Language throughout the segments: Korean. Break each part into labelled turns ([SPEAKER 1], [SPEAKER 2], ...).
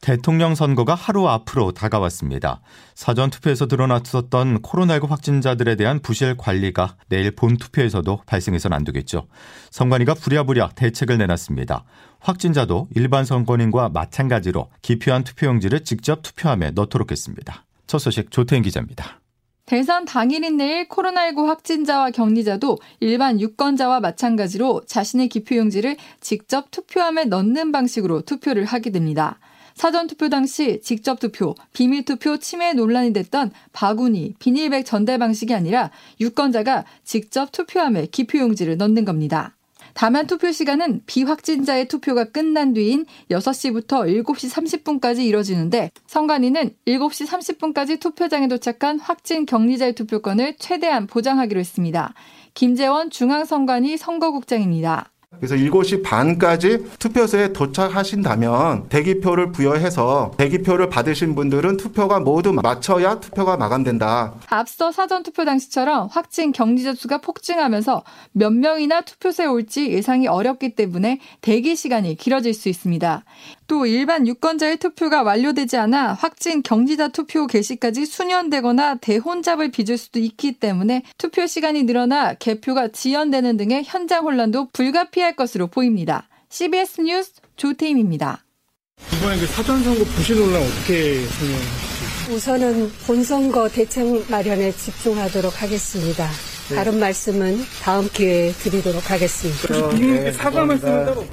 [SPEAKER 1] 대통령 선거가 하루 앞으로 다가왔습니다. 사전 투표에서 드러났었던 코로나19 확진자들에 대한 부실 관리가 내일 본 투표에서도 발생해서는 안 되겠죠. 선관위가 부랴부랴 대책을 내놨습니다. 확진자도 일반 선거인과 마찬가지로 기표한 투표용지를 직접 투표함에 넣도록 했습니다. 첫 소식 조태인 기자입니다.
[SPEAKER 2] 대선 당일인 내일 코로나19 확진자와 격리자도 일반 유권자와 마찬가지로 자신의 기표용지를 직접 투표함에 넣는 방식으로 투표를 하게 됩니다. 사전투표 당시 직접 투표, 비밀 투표 침해 논란이 됐던 바구니, 비닐백 전달 방식이 아니라 유권자가 직접 투표함에 기표용지를 넣는 겁니다. 다만 투표 시간은 비확진자의 투표가 끝난 뒤인 6시부터 7시 30분까지 이뤄지는데 선관위는 7시 30분까지 투표장에 도착한 확진 격리자의 투표권을 최대한 보장하기로 했습니다. 김재원 중앙선관위 선거국장입니다.
[SPEAKER 3] 그래서 7시 반까지 투표소에 도착하신다면 대기표를 부여해서 대기표를 받으신 분들은 투표가 모두 마쳐야 투표가 마감된다.
[SPEAKER 2] 앞서 사전 투표 당시처럼 확진 격리자 수가 폭증하면서 몇 명이나 투표소에 올지 예상이 어렵기 때문에 대기 시간이 길어질 수 있습니다. 또 일반 유권자의 투표가 완료되지 않아 확진 경지자 투표 개시까지 수년되거나 대혼잡을 빚을 수도 있기 때문에 투표 시간이 늘어나 개표가 지연되는 등의 현장 혼란도 불가피할 것으로 보입니다. CBS 뉴스 조태임입니다.
[SPEAKER 4] 이번에 그 사전 선거 부실 논란 어떻게 설명하실까요?
[SPEAKER 5] 우선은 본선거 대책 마련에 집중하도록 하겠습니다. 네. 다른 말씀은 다음 기회에 드리도록 하겠습니다.
[SPEAKER 4] 국민께 사과 말씀을 따로.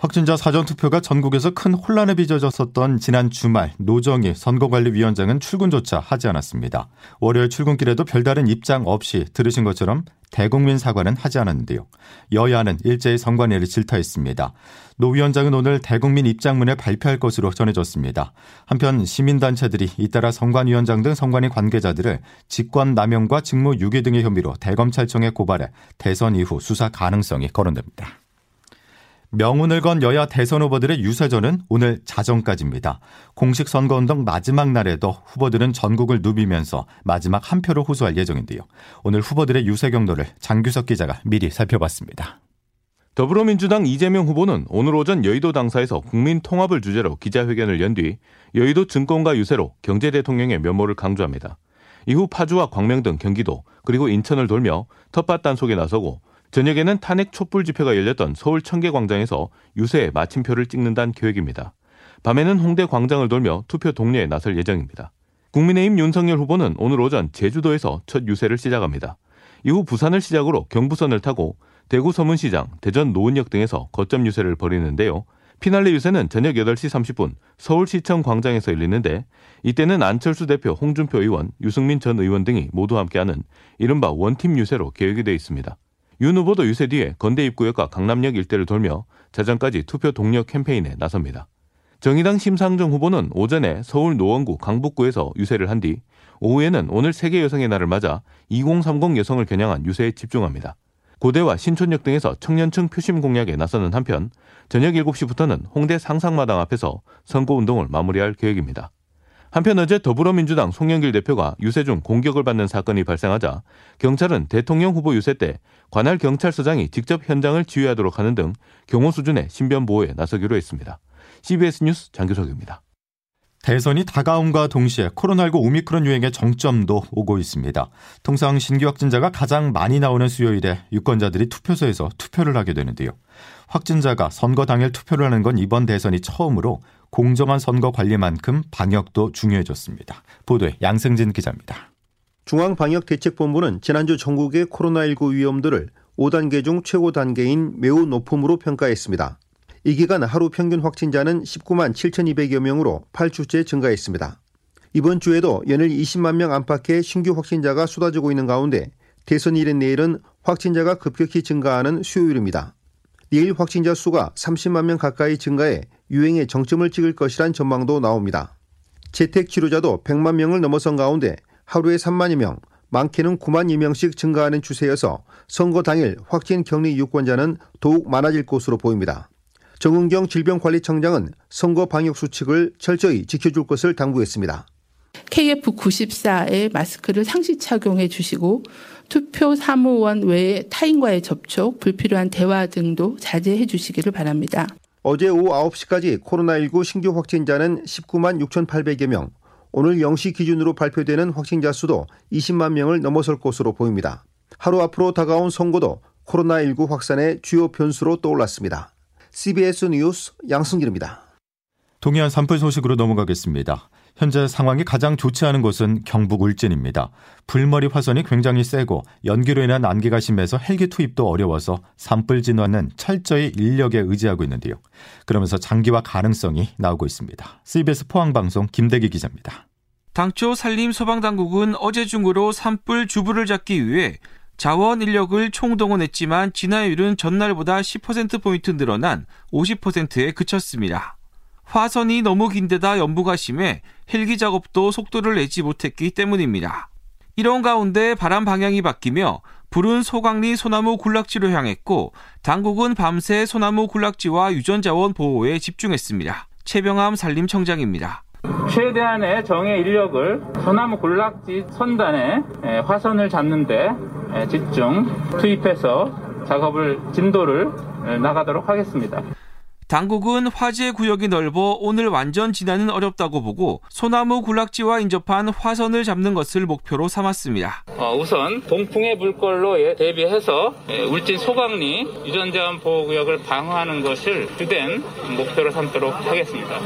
[SPEAKER 1] 확진자 사전 투표가 전국에서 큰 혼란에 빚어졌었던 지난 주말 노정희 선거관리위원장은 출근조차 하지 않았습니다. 월요일 출근길에도 별다른 입장 없이 들으신 것처럼 대국민 사과는 하지 않았는데요. 여야는 일제히 선관위를 질타했습니다. 노 위원장은 오늘 대국민 입장문을 발표할 것으로 전해졌습니다. 한편 시민단체들이 잇따라 선관위원장 등 선관위 관계자들을 직권 남용과 직무 유기 등의 혐의로 대검찰청에 고발해 대선 이후 수사 가능성이 거론됩니다. 명운을 건 여야 대선 후보들의 유세전은 오늘 자정까지입니다. 공식 선거운동 마지막 날에도 후보들은 전국을 누비면서 마지막 한 표를 호소할 예정인데요. 오늘 후보들의 유세 경로를 장규석 기자가 미리 살펴봤습니다.
[SPEAKER 6] 더불어민주당 이재명 후보는 오늘 오전 여의도 당사에서 국민 통합을 주제로 기자회견을 연 뒤 여의도 증권가 유세로 경제 대통령의 면모를 강조합니다. 이후 파주와 광명 등 경기도 그리고 인천을 돌며 텃밭 단속에 나서고 저녁에는 탄핵 촛불 집회가 열렸던 서울 청계광장에서 유세에 마침표를 찍는다는 계획입니다. 밤에는 홍대 광장을 돌며 투표 동료에 나설 예정입니다. 국민의힘 윤석열 후보는 오늘 오전 제주도에서 첫 유세를 시작합니다. 이후 부산을 시작으로 경부선을 타고 대구 서문시장, 대전 노은역 등에서 거점 유세를 벌이는데요. 피날레 유세는 저녁 8시 30분 서울시청 광장에서 열리는데 이때는 안철수 대표, 홍준표 의원, 유승민 전 의원 등이 모두 함께하는 이른바 원팀 유세로 계획이 되어 있습니다. 윤 후보도 유세 뒤에 건대 입구역과 강남역 일대를 돌며 자정까지 투표 동력 캠페인에 나섭니다. 정의당 심상정 후보는 오전에 서울 노원구 강북구에서 유세를 한 뒤 오후에는 오늘 세계 여성의 날을 맞아 2030 여성을 겨냥한 유세에 집중합니다. 고대와 신촌역 등에서 청년층 표심 공략에 나서는 한편 저녁 7시부터는 홍대 상상마당 앞에서 선거운동을 마무리할 계획입니다. 한편 어제 더불어민주당 송영길 대표가 유세 중 공격을 받는 사건이 발생하자 경찰은 대통령 후보 유세 때 관할 경찰서장이 직접 현장을 지휘하도록 하는 등 경호 수준의 신변 보호에 나서기로 했습니다. CBS 뉴스 장규석입니다.
[SPEAKER 1] 대선이 다가옴과 동시에 코로나19 오미크론 유행의 정점도 오고 있습니다. 통상 신규 확진자가 가장 많이 나오는 수요일에 유권자들이 투표소에서 투표를 하게 되는데요. 확진자가 선거 당일 투표를 하는 건 이번 대선이 처음으로 공정한 선거 관리만큼 방역도 중요해졌습니다. 보도에 양승진 기자입니다.
[SPEAKER 7] 중앙방역대책본부는 지난주 전국의 코로나19 위험도를 5단계 중 최고 단계인 매우 높음으로 평가했습니다. 이 기간 하루 평균 확진자는 19만 7,200여 명으로 8주째 증가했습니다. 이번 주에도 연일 20만 명 안팎의 신규 확진자가 쏟아지고 있는 가운데 대선 일인 내일은 확진자가 급격히 증가하는 수요일입니다. 내일 확진자 수가 30만 명 가까이 증가해 유행의 정점을 찍을 것이란 전망도 나옵니다. 재택 치료자도 100만 명을 넘어선 가운데 하루에 3만여 명, 많게는 9만 2명씩 증가하는 추세여서 선거 당일 확진 격리 유권자는 더욱 많아질 것으로 보입니다. 정은경 질병관리청장은 선거 방역 수칙을 철저히 지켜줄 것을 당부했습니다.
[SPEAKER 8] KF94의 마스크를 상시 착용해 주시고 투표 사무원 외에 타인과의 접촉, 불필요한 대화 등도 자제해 주시기를 바랍니다.
[SPEAKER 7] 어제 오후 9시까지 코로나19 신규 확진자는 19만 6,800여 명, 오늘 0시 기준으로 발표되는 확진자 수도 20만 명을 넘어설 것으로 보입니다. 하루 앞으로 다가온 선거도 코로나19 확산의 주요 변수로 떠올랐습니다. CBS 뉴스 양승길입니다.
[SPEAKER 1] 동해안 산불 소식으로 넘어가겠습니다. 현재 상황이 가장 좋지 않은 곳은 경북 울진입니다. 불머리 화선이 굉장히 세고 연기로 인한 안개가 심해서 헬기 투입도 어려워서 산불 진화는 철저히 인력에 의지하고 있는데요. 그러면서 장기화 가능성이 나오고 있습니다. CBS 포항방송 김대기 기자입니다.
[SPEAKER 9] 당초 산림 소방당국은 어제 중으로 산불 주부를 잡기 위해 자원 인력을 총동원했지만 진화율은 전날보다 10%포인트 늘어난 50%에 그쳤습니다. 화선이 너무 긴데다 연부가 심해 헬기 작업도 속도를 내지 못했기 때문입니다. 이런 가운데 바람 방향이 바뀌며 불은 소강리 소나무 군락지로 향했고 당국은 밤새 소나무 군락지와 유전자원 보호에 집중했습니다. 최병암 산림청장입니다.
[SPEAKER 10] 최대한의 정예 인력을 소나무 군락지 선단에 화선을 잡는데 집중 투입해서 작업을 진도를 나가도록 하겠습니다.
[SPEAKER 9] 당국은 화재 구역이 넓어 오늘 완전 진화는 어렵다고 보고 소나무 군락지와 인접한 화선을 잡는 것을 목표로 삼았습니다.
[SPEAKER 10] 어, 우선 동풍의 물걸로 대비해서 울진 소강리 유전자원 보호구역을 방어하는 것을 주된 목표로 삼도록 하겠습니다.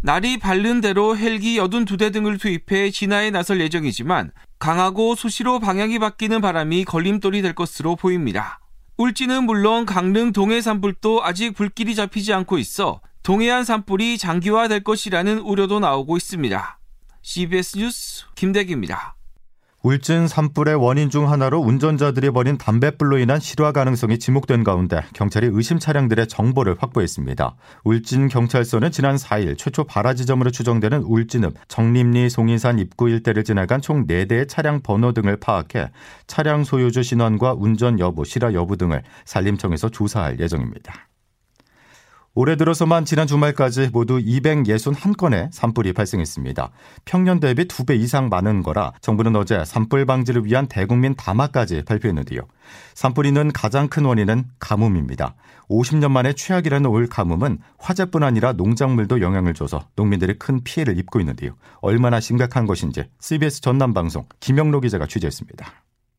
[SPEAKER 9] 날이 밝는 대로 헬기 82대 등을 투입해 진화에 나설 예정이지만 강하고 수시로 방향이 바뀌는 바람이 걸림돌이 될 것으로 보입니다. 울진은 물론 강릉 동해 산불도 아직 불길이 잡히지 않고 있어 동해안 산불이 장기화될 것이라는 우려도 나오고 있습니다. CBS 뉴스 김대기입니다.
[SPEAKER 1] 울진 산불의 원인 중 하나로 운전자들이 버린 담뱃불로 인한 실화 가능성이 지목된 가운데 경찰이 의심 차량들의 정보를 확보했습니다. 울진 경찰서는 지난 4일 최초 발화 지점으로 추정되는 울진읍 정림리 송인산 입구 일대를 지나간 총 4대의 차량 번호 등을 파악해 차량 소유주 신원과 운전 여부, 실화 여부 등을 산림청에서 조사할 예정입니다. 올해 들어서만 지난 주말까지 모두 261건의 산불이 발생했습니다. 평년 대비 2배 이상 많은 거라 정부는 어제 산불 방지를 위한 대국민 담화까지 발표했는데요. 산불이 는 가장 큰 원인은 가뭄입니다. 50년 만에 최악이라는 올 가뭄은 화재뿐 아니라 농작물도 영향을 줘서 농민들이 큰 피해를 입고 있는데요. 얼마나 심각한 것인지 CBS 전남방송 김영로 기자가 취재했습니다.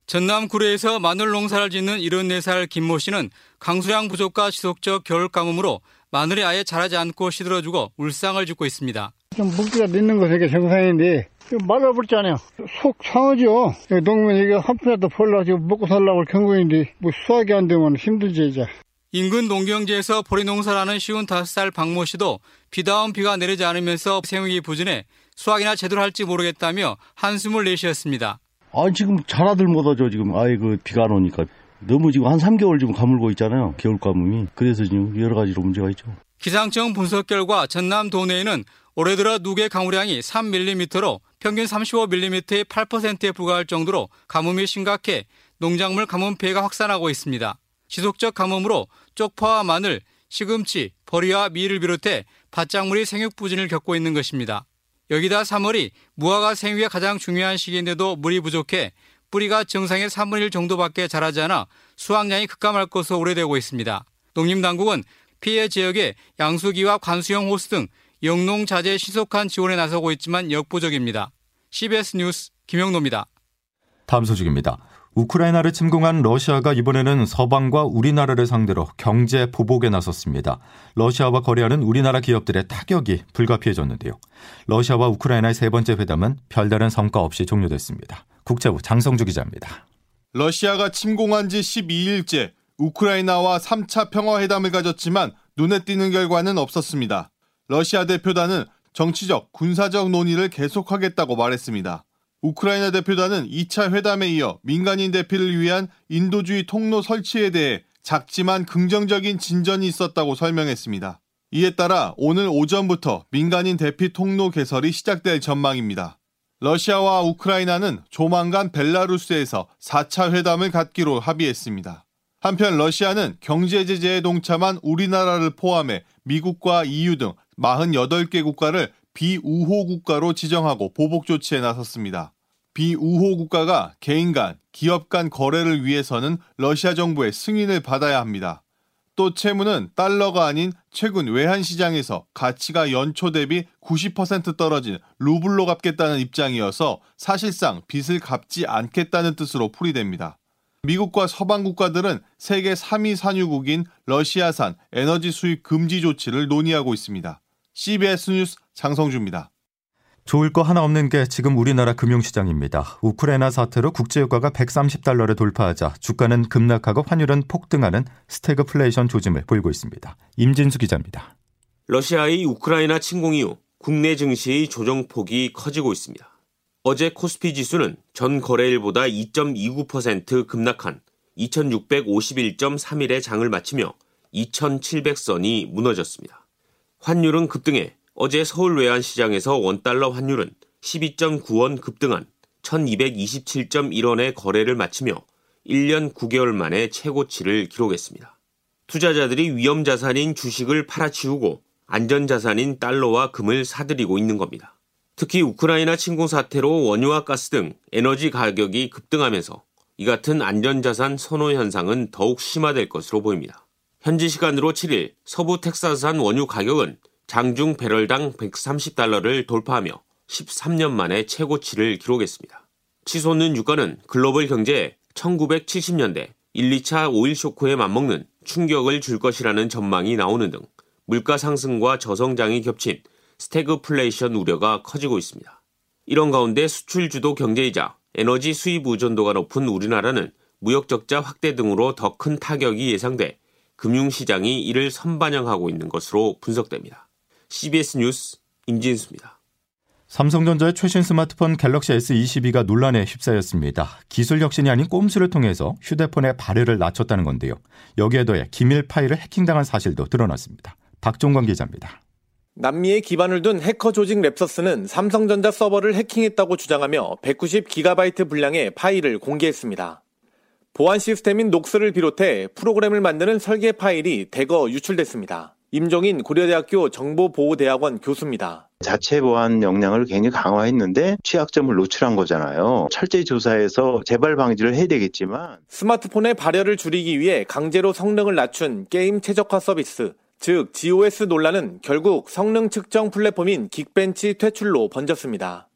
[SPEAKER 11] 전남 구례에서 마늘 농사를 짓는 74살 김모 씨는 강수량 부족과 지속적 겨울 가뭄으로 마늘이 아예 자라지 않고 시들어주고 울상을 짓고 있습니다.
[SPEAKER 4] 좀 물기가 늦는 거 되게 정상인데 말라버렸잖아요. 속 상하죠. 농민 이게 한 푼이라도 벌라 지금 먹고 살라고 경고인데 뭐 수확이 안 되면 힘들지 이제.
[SPEAKER 11] 인근 농경지에서 보리 농사라는 쉬운 5살 박모 씨도 비다운 비가 내리지 않으면서 생육이 부진해 수확이나 제대로 할지 모르겠다며 한숨을 내쉬었습니다.
[SPEAKER 12] 아 지금 자라들 못 하죠 지금 아예 그 비가 안 오니까 너무 지금 한 3개월 지금 가물고 있잖아요. 겨울 가뭄이. 그래서 지금 여러 가지로 문제가 있죠.
[SPEAKER 11] 기상청 분석 결과 전남 도내에는 올해 들어 누계 강우량이 3mm로 평균 35mm의 8%에 불과할 정도로 가뭄이 심각해 농작물 가뭄 피해가 확산하고 있습니다. 지속적 가뭄으로 쪽파와 마늘, 시금치, 버리와 미를 비롯해 밭작물이 생육 부진을 겪고 있는 것입니다. 여기다 3월이 무화과 생육에 가장 중요한 시기인데도 물이 부족해 뿌리가 정상의 3분의 1 정도밖에 자라지 않아 수확량이 급감할 것으로 우려되고 있습니다. 농림당국은 피해 지역에 양수기와 관수형 호스 등 영농 자재 신속한 지원에 나서고 있지만 역부족입니다. CBS 뉴스 김영노입니다.
[SPEAKER 1] 다음 소식입니다. 우크라이나를 침공한 러시아가 이번에는 서방과 우리나라를 상대로 경제 보복에 나섰습니다. 러시아와 거래하는 우리나라 기업들의 타격이 불가피해졌는데요. 러시아와 우크라이나의 세 번째 회담은 별다른 성과 없이 종료됐습니다. 국제부 장성주 기자입니다.
[SPEAKER 13] 러시아가 침공한 지 12일째 우크라이나와 3차 평화회담을 가졌지만 눈에 띄는 결과는 없었습니다. 러시아 대표단은 정치적, 군사적 논의를 계속하겠다고 말했습니다. 우크라이나 대표단은 2차 회담에 이어 민간인 대피를 위한 인도주의 통로 설치에 대해 작지만 긍정적인 진전이 있었다고 설명했습니다. 이에 따라 오늘 오전부터 민간인 대피 통로 개설이 시작될 전망입니다. 러시아와 우크라이나는 조만간 벨라루스에서 4차 회담을 갖기로 합의했습니다. 한편 러시아는 경제 제재에 동참한 우리나라를 포함해 미국과 EU 등 48개 국가를 비우호 국가로 지정하고 보복 조치에 나섰습니다. 비우호 국가가 개인 간, 기업 간 거래를 위해서는 러시아 정부의 승인을 받아야 합니다. 또 채무는 달러가 아닌 최근 외환 시장에서 가치가 연초 대비 90% 떨어진 루블로 갚겠다는 입장이어서 사실상 빚을 갚지 않겠다는 뜻으로 풀이됩니다. 미국과 서방 국가들은 세계 3위 산유국인 러시아산 에너지 수입 금지 조치를 논의하고 있습니다. CBS 뉴스 장성주입니다.
[SPEAKER 1] 좋을 거 하나 없는 게 지금 우리나라 금융시장입니다. 우크라이나 사태로 국제유가가 130달러를 돌파하자 주가는 급락하고 환율은 폭등하는 스태그플레이션 조짐을 보이고 있습니다. 임진수 기자입니다.
[SPEAKER 14] 러시아의 우크라이나 침공 이후 국내 증시의 조정폭이 커지고 있습니다. 어제 코스피 지수는 전 거래일보다 2.29% 급락한 2651.31에 장을 마치며 2700선이 무너졌습니다. 환율은 급등해 어제 서울 외환시장에서 원달러 환율은 12.9원 급등한 1227.1원의 거래를 마치며 1년 9개월 만에 최고치를 기록했습니다. 투자자들이 위험 자산인 주식을 팔아치우고 안전 자산인 달러와 금을 사들이고 있는 겁니다. 특히 우크라이나 침공 사태로 원유와 가스 등 에너지 가격이 급등하면서 이 같은 안전자산 선호 현상은 더욱 심화될 것으로 보입니다. 현지 시간으로 7일 서부 텍사스산 원유 가격은 장중 배럴당 130달러를 돌파하며 13년 만에 최고치를 기록했습니다. 치솟는 유가는 글로벌 경제에 1970년대 1, 2차 오일 쇼크에 맞먹는 충격을 줄 것이라는 전망이 나오는 등 물가 상승과 저성장이 겹친 스태그플레이션 우려가 커지고 있습니다. 이런 가운데 수출 주도 경제이자 에너지 수입 의존도가 높은 우리나라는 무역 적자 확대 등으로 더 큰 타격이 예상돼 금융시장이 이를 선반영하고 있는 것으로 분석됩니다. CBS 뉴스 임진수입니다.
[SPEAKER 1] 삼성전자의 최신 스마트폰 갤럭시 S22가 논란에 휩싸였습니다. 기술 혁신이 아닌 꼼수를 통해서 휴대폰의 발열을 낮췄다는 건데요. 여기에 더해 기밀 파일을 해킹당한 사실도 드러났습니다. 박종관 기자입니다.
[SPEAKER 15] 남미에 기반을 둔 해커 조직 랩서스는 삼성전자 서버를 해킹했다고 주장하며 190GB 분량의 파일을 공개했습니다. 보안 시스템인 녹스를 비롯해 프로그램을 만드는 설계 파일이 대거 유출됐습니다. 임종인 고려대학교 정보보호대학원 교수입니다.
[SPEAKER 16] 자체 보안 역량을 굉장히 강화했는데 취약점을 노출한 거잖아요. 철저히 조사해서 재발 방지를 해야 되겠지만
[SPEAKER 15] 스마트폰의 발열을 줄이기 위해 강제로 성능을 낮춘 게임 최적화 서비스 즉 GOS 논란은 결국 성능 측정 플랫폼인 긱벤치 퇴출로 번졌습니다.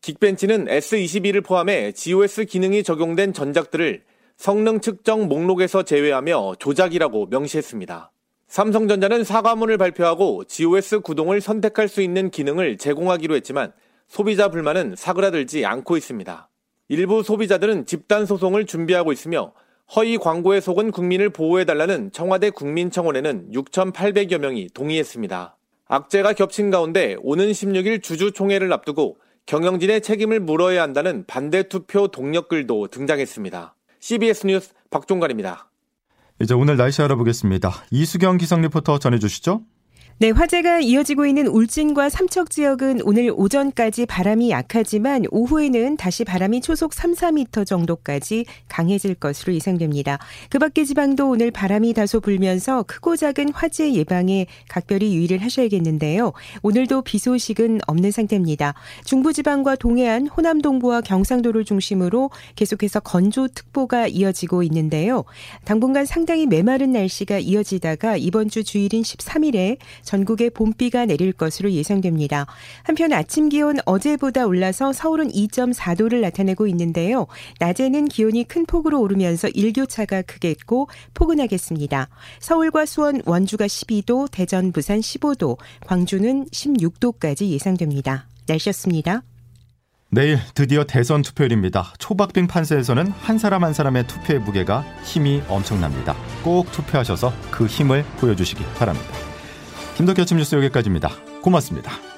[SPEAKER 15] 긱벤치는 S22를 포함해 GOS 기능이 적용된 전작들을 성능 측정 목록에서 제외하며 조작이라고 명시했습니다. 삼성전자는 사과문을 발표하고 GOS 구동을 선택할 수 있는 기능을 제공하기로 했지만 소비자 불만은 사그라들지 않고 있습니다. 일부 소비자들은 집단 소송을 준비하고 있으며 허위 광고에 속은 국민을 보호해달라는 청와대 국민청원에는 6,800여 명이 동의했습니다. 악재가 겹친 가운데 오는 16일 주주총회를 앞두고 경영진의 책임을 물어야 한다는 반대 투표 동력글도 등장했습니다. CBS 뉴스 박종관입니다.
[SPEAKER 1] 이제 오늘 날씨 알아보겠습니다. 이수경 기상 리포터 전해주시죠.
[SPEAKER 17] 네, 화재가 이어지고 있는 울진과 삼척 지역은 오늘 오전까지 바람이 약하지만 오후에는 다시 바람이 초속 3, 4m 정도까지 강해질 것으로 예상됩니다. 그 밖의 지방도 오늘 바람이 다소 불면서 크고 작은 화재 예방에 각별히 유의를 하셔야겠는데요. 오늘도 비 소식은 없는 상태입니다. 중부 지방과 동해안, 호남 동부와 경상도를 중심으로 계속해서 건조 특보가 이어지고 있는데요. 당분간 상당히 메마른 날씨가 이어지다가 이번 주 주일인 13일에 전국에 봄비가 내릴 것으로 예상됩니다. 한편 아침 기온 어제보다 올라서 서울은 2.4도를 나타내고 있는데요. 낮에는 기온이 큰 폭으로 오르면서 일교차가 크겠고 포근하겠습니다. 서울과 수원, 원주가 12도, 대전, 부산 15도, 광주는 16도까지 예상됩니다. 날씨였습니다.
[SPEAKER 1] 내일 드디어 대선 투표일입니다. 초박빙 판세에서는 한 사람 한 사람의 투표의 무게가 힘이 엄청납니다. 꼭 투표하셔서 그 힘을 보여주시기 바랍니다. 김덕기 아침 뉴스 여기까지입니다. 고맙습니다.